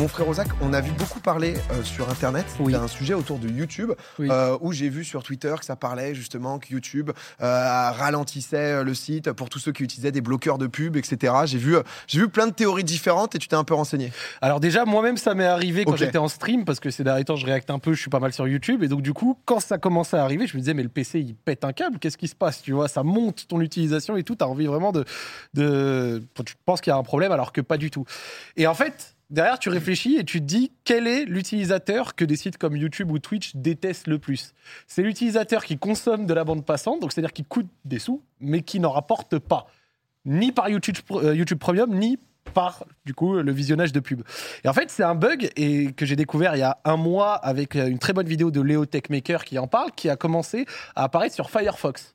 Mon frère Ozak, on a vu beaucoup parler euh, sur Internet Oui. d'un sujet autour de YouTube, Oui. euh, où j'ai vu sur Twitter que ça parlait justement que YouTube euh, ralentissait le site pour tous ceux qui utilisaient des bloqueurs de pub, etc. J'ai vu, j'ai vu plein de théories différentes et tu t'es un peu renseigné. Alors déjà, moi-même, ça m'est arrivé quand j'étais en stream, parce que ces derniers temps, je réacte un peu, je suis pas mal sur YouTube, et donc du coup, quand ça commençait à arriver, je me disais, mais le PC, il pète un câble, qu'est-ce qui se passe Tu vois, ça monte ton utilisation et tout, t'as envie vraiment de... de... Tu penses qu'il y a un problème, alors que pas du tout. Et en fait... Derrière, tu réfléchis et tu te dis quel est l'utilisateur que des sites comme YouTube ou Twitch détestent le plus? C'est l'utilisateur qui consomme de la bande passante, donc c'est-à-dire qui coûte des sous, mais qui n'en rapporte pas, ni par YouTube, euh, YouTube Premium, ni par du coup le visionnage de pub. Et en fait, c'est un bug et que j'ai découvert il y a un mois avec euh, une très bonne vidéo de Léo Techmaker qui en parle, qui a commencé à apparaître sur Firefox.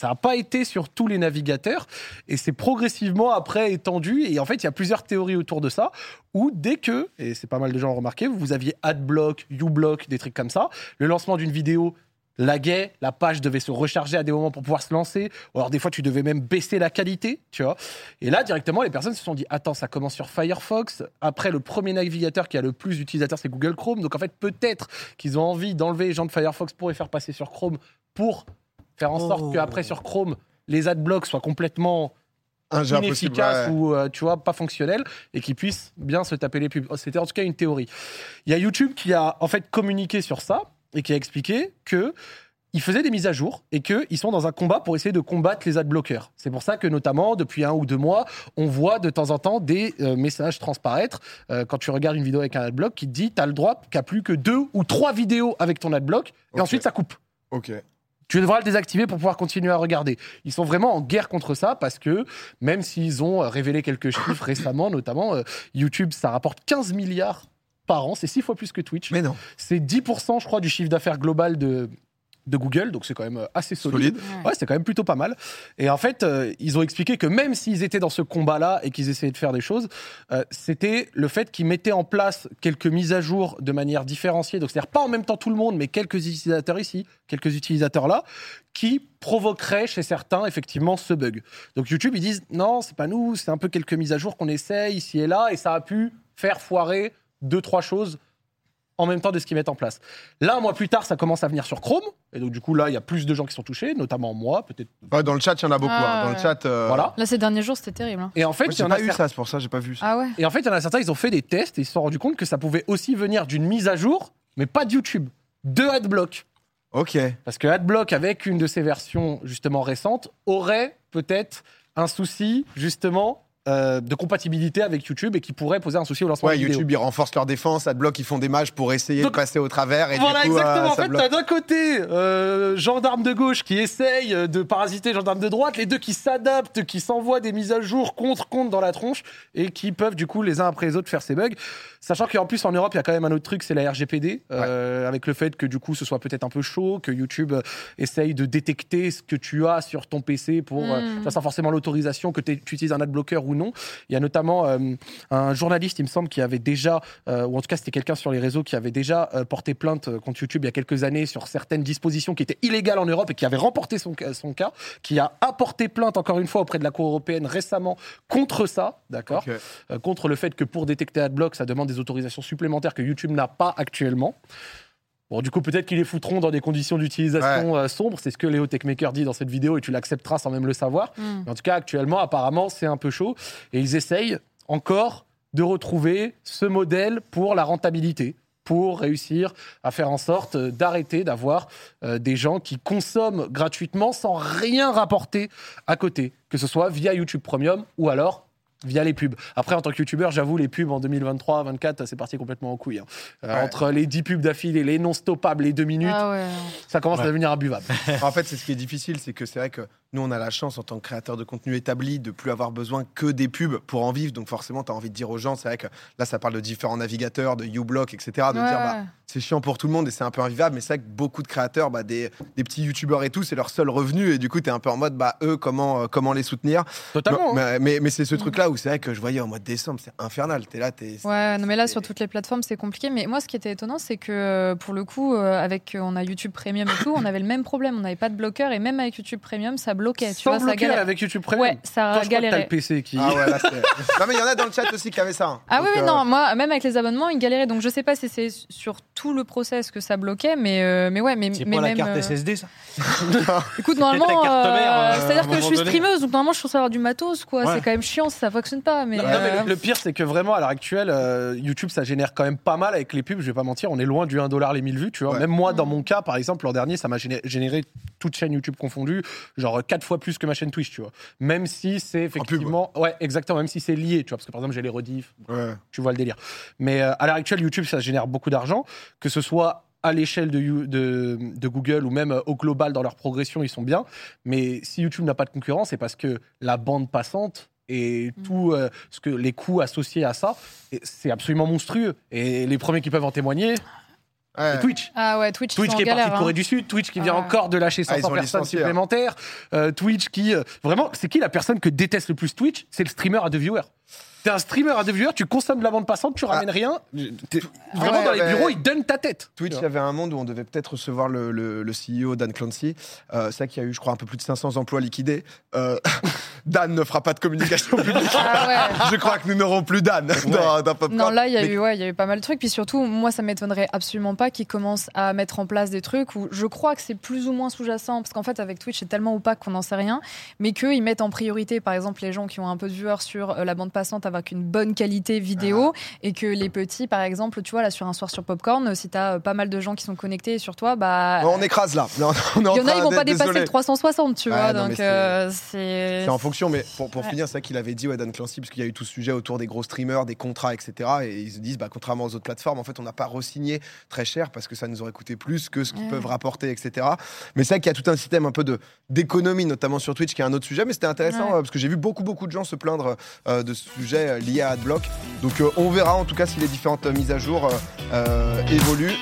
Ça n'a pas été sur tous les navigateurs et c'est progressivement après étendu. Et en fait, il y a plusieurs théories autour de ça où dès que, et c'est pas mal de gens ont remarqué, vous aviez Adblock, uBlock, des trucs comme ça, le lancement d'une vidéo laguait, la page devait se recharger à des moments pour pouvoir se lancer, alors des fois tu devais même baisser la qualité, tu vois. Et là, directement, les personnes se sont dit, attends, ça commence sur Firefox, après le premier navigateur qui a le plus d'utilisateurs, c'est Google Chrome, donc en fait, peut-être qu'ils ont envie d'enlever les gens de Firefox pour les faire passer sur Chrome, pour faire en sorte Oh. qu'après sur Chrome, les adblocks soient complètement Un jeu ouais. ou euh, tu vois pas fonctionnels et qu'ils puissent bien se taper les pubs. Oh, C'était en tout cas une théorie. Il y a YouTube qui a en fait communiqué sur ça et qui a expliqué que ils faisaient des mises à jour et qu'ils sont dans un combat pour essayer de combattre les adblockers. C'est pour ça que notamment depuis un ou deux mois, on voit de temps en temps des euh, messages transparaître euh, quand tu regardes une vidéo avec un adblock qui te dit tu as le droit qu'à plus que deux ou trois vidéos avec ton adblock et ensuite ça coupe. Ok. Tu devras le désactiver pour pouvoir continuer à regarder. Ils sont vraiment en guerre contre ça parce que même s'ils ont révélé quelques chiffres récemment, notamment euh, YouTube, ça rapporte 15 milliards par an, c'est six fois plus que Twitch. Mais non. C'est 10%, je crois, du chiffre d'affaires global de, de Google, donc c'est quand même euh, assez solide. Solide. Ouais, c'est quand même plutôt pas mal. Et en fait, euh, ils ont expliqué que même s'ils étaient dans ce combat-là et qu'ils essayaient de faire des choses, euh, c'était le fait qu'ils mettaient en place quelques mises à jour de manière différenciée. Donc, c'est-à-dire pas en même temps tout le monde, mais quelques utilisateurs ici, quelques utilisateurs là, qui provoqueraient chez certains effectivement ce bug. Donc, YouTube, ils disent non, c'est pas nous, c'est un peu quelques mises à jour qu'on essaye ici et là, et ça a pu faire foirer deux, trois choses en même temps de ce qu'ils mettent en place. Là, un mois plus tard, ça commence à venir sur Chrome. Et donc, du coup, là, il y a plus de gens qui sont touchés, notamment moi, peut-être. Ouais, dans le chat, il y en a beaucoup. Ah, hein. Dans le ouais. chat. euh, Voilà. Là, ces derniers jours, c'était terrible. hein. Et en fait, il y en a pas eu ça, c'est pour ça, j'ai pas vu ça. Ah ouais Et en fait, il y en a certains, ils ont fait des tests et ils se sont rendus compte que ça pouvait aussi venir d'une mise à jour, mais pas de YouTube, de AdBlock. Ok. Parce que AdBlock, avec une de ses versions justement récentes, aurait peut-être un souci justement euh, de compatibilité avec YouTube et qui pourrait poser un souci au lancement Ouais, de vidéo. YouTube, ils renforcent leur défense. Adblock, ils font des matchs pour essayer Donc- de passer au travers. Et voilà, du coup, euh, exactement. en fait, t'as d'un côté euh, gendarme de gauche qui essaye de parasiter gendarme de droite, les deux qui s'adaptent, qui s'envoient des mises à jour contre contre dans la tronche et qui peuvent du coup les uns après les autres faire ces bugs. Sachant qu'en plus en Europe, il y a quand même un autre truc, c'est la RGPD, euh, avec le fait que du coup ce soit peut-être un peu chaud, que YouTube essaye de détecter ce que tu as sur ton PC pour, euh, Mm. ça sans forcément l'autorisation que tu utilises un adblocker ou non. Il y a notamment euh, un journaliste, il me semble, qui avait déjà, euh, ou en tout cas c'était quelqu'un sur les réseaux qui avait déjà euh, porté plainte contre YouTube il y a quelques années sur certaines dispositions qui étaient illégales en Europe et qui avait remporté son, son cas, qui a apporté plainte encore une fois auprès de la Cour européenne récemment contre ça, d'accord. Euh, contre le fait que pour détecter AdBlock, ça demande des autorisations supplémentaires que YouTube n'a pas actuellement. Bon, du coup, peut-être qu'ils les foutront dans des conditions d'utilisation euh, sombres. C'est ce que Léo Techmaker dit dans cette vidéo et tu l'accepteras sans même le savoir. Hmm. Mais en tout cas, actuellement, apparemment, c'est un peu chaud. Et ils essayent encore de retrouver ce modèle pour la rentabilité, pour réussir à faire en sorte euh, d'arrêter d'avoir euh, des gens qui consomment gratuitement sans rien rapporter à côté, que ce soit via YouTube Premium ou alors via les pubs. Après, en tant que youtubeur, j'avoue, les pubs en 2023-2024, c'est parti complètement en couille. hein. Euh, Ouais. Entre les 10 pubs d'affilée, les non stoppables, les 2 minutes, Ah ouais. ça commence à devenir imbuvable. En fait, c'est ce qui est difficile, c'est que c'est vrai que nous, on a la chance en tant que créateur de contenu établi de plus avoir besoin que des pubs pour en vivre. Donc forcément, tu as envie de dire aux gens, c'est vrai que là, ça parle de différents navigateurs, de uBlock, etc. De Ouais, dire, bah, c'est chiant pour tout le monde et c'est un peu invivable. Mais c'est vrai que beaucoup de créateurs, bah, des, des petits youtubeurs et tout, c'est leur seul revenu. Et du coup, tu es un peu en mode, bah, eux, comment, euh, comment les soutenir? Totalement. Mais, mais, mais c'est ce truc-là où c'est vrai que je voyais en mois de décembre, c'est infernal. Tu es là, tu es. Ouais, non, mais là, sur toutes les plateformes, c'est compliqué. Mais moi, ce qui était étonnant, c'est que euh, pour le coup, euh, avec, on a YouTube Premium et tout, on avait le même problème. On n'avait pas de bloqueur et même avec YouTube Premium, ça bloquait. Tu Sans vois, ça bloquer galérait. avec YouTube Premium. Ouais, ça Toi, je crois que t'as le galérait. PC qui. Ah ouais, là, c'est- non, mais il y en a dans le chat aussi qui avaient ça. hein. Ah Donc, oui, oui, euh, non, moi, même avec les abonnements, ils galéraient. Donc je sais pas si c'est sur tout le process que ça bloquait, mais, euh, mais ouais, mais, C'est mais pas la même. carte euh, SSD, ça Écoute, normalement, ta carte euh, mère, euh, à un c'est-à-dire que je moment suis donné. streameuse, donc normalement je suis censée avoir du matos, quoi. Ouais. C'est quand même chiant si ça fonctionne pas. Mais, Non, mais euh, le, le pire, c'est que vraiment, à l'heure actuelle, euh, YouTube, ça génère quand même pas mal avec les pubs. Je vais pas mentir, on est loin du 1 dollar les 1000 vues, tu vois. Ouais. Même moi, dans Mm. mon cas, par exemple, l'an dernier, ça m'a géné- généré toute chaîne YouTube confondue, genre 4 fois plus que ma chaîne Twitch, tu vois. Même si c'est effectivement. ouais, exactement, même si c'est lié, tu vois. Parce que par exemple, j'ai les rediffs, ouais. tu vois le délire. Mais euh, à l'heure actuelle, YouTube, ça génère beaucoup d'argent, que ce soit à l'échelle de, You- de, de Google ou même euh, au global dans leur progression, ils sont bien. Mais si YouTube n'a pas de concurrence, c'est parce que la bande passante et Mm. tout euh, ce que les coûts associés à ça, c'est absolument monstrueux. Et les premiers qui peuvent en témoigner, Ouais. Twitch. Ah ouais, Twitch, Twitch qui est parti de hein. Corée du Sud, Twitch qui vient Ah. encore de lâcher Ah, ils 500 ont personnes hein. supplémentaires, Euh, Twitch qui euh, vraiment, c'est qui la personne que déteste le plus Twitch? C'est le streamer à deux viewers. T'es un streamer à deux viewers, tu consommes de la bande passante, tu ramènes rien. Vraiment Ouais, dans les ouais. bureaux, ils donnent ta tête. Twitch, il y avait un monde où on devait peut-être recevoir le, le- le CEO Dan Clancy. Euh, c'est vrai qu'il y a eu, je crois, un peu plus de 500 emplois liquidés. Euh, Dan ne fera pas de communication publique. Ah ouais. je crois que nous n'aurons plus Dan dans, dans. Non, là, il y, a Mais- eu, ouais, il y a eu pas mal de trucs. Puis surtout, moi, ça m'étonnerait absolument pas qu'ils commencent à mettre en place des trucs où je crois que c'est plus ou moins sous-jacent. Parce qu'en fait, avec Twitch, c'est tellement opaque qu'on n'en sait rien. Mais qu'ils mettent en priorité, par exemple, les gens qui ont un peu de viewers sur euh, la bande passante avec une bonne qualité vidéo. Et que les petits, par exemple, tu vois, là, sur un soir sur Popcorn, si t'as euh, pas mal de gens qui sont connectés sur toi, bah. On écrase là. Là, on est en il y en a, ils vont pas dépasser désolé. le 360, tu vois. non, donc, c'est- euh, en fonction, mais pour, pour Ouais. finir, c'est vrai qu'il avait dit, ouais, Dan Clancy, parce qu'il y a eu tout ce sujet autour des gros streamers, des contrats, etc. Et ils se disent, bah, contrairement aux autres plateformes, en fait, on n'a pas re-signé très cher parce que ça nous aurait coûté plus que ce qu'ils Ouais. peuvent rapporter, etc. Mais c'est vrai qu'il y a tout un système un peu de d'économie, notamment sur Twitch, qui est un autre sujet. Mais c'était intéressant Ouais. euh, parce que j'ai vu beaucoup, beaucoup de gens se plaindre euh, de ce sujet euh, lié à Adblock. Donc, on verra en tout cas si les différentes mises à jour évoluent.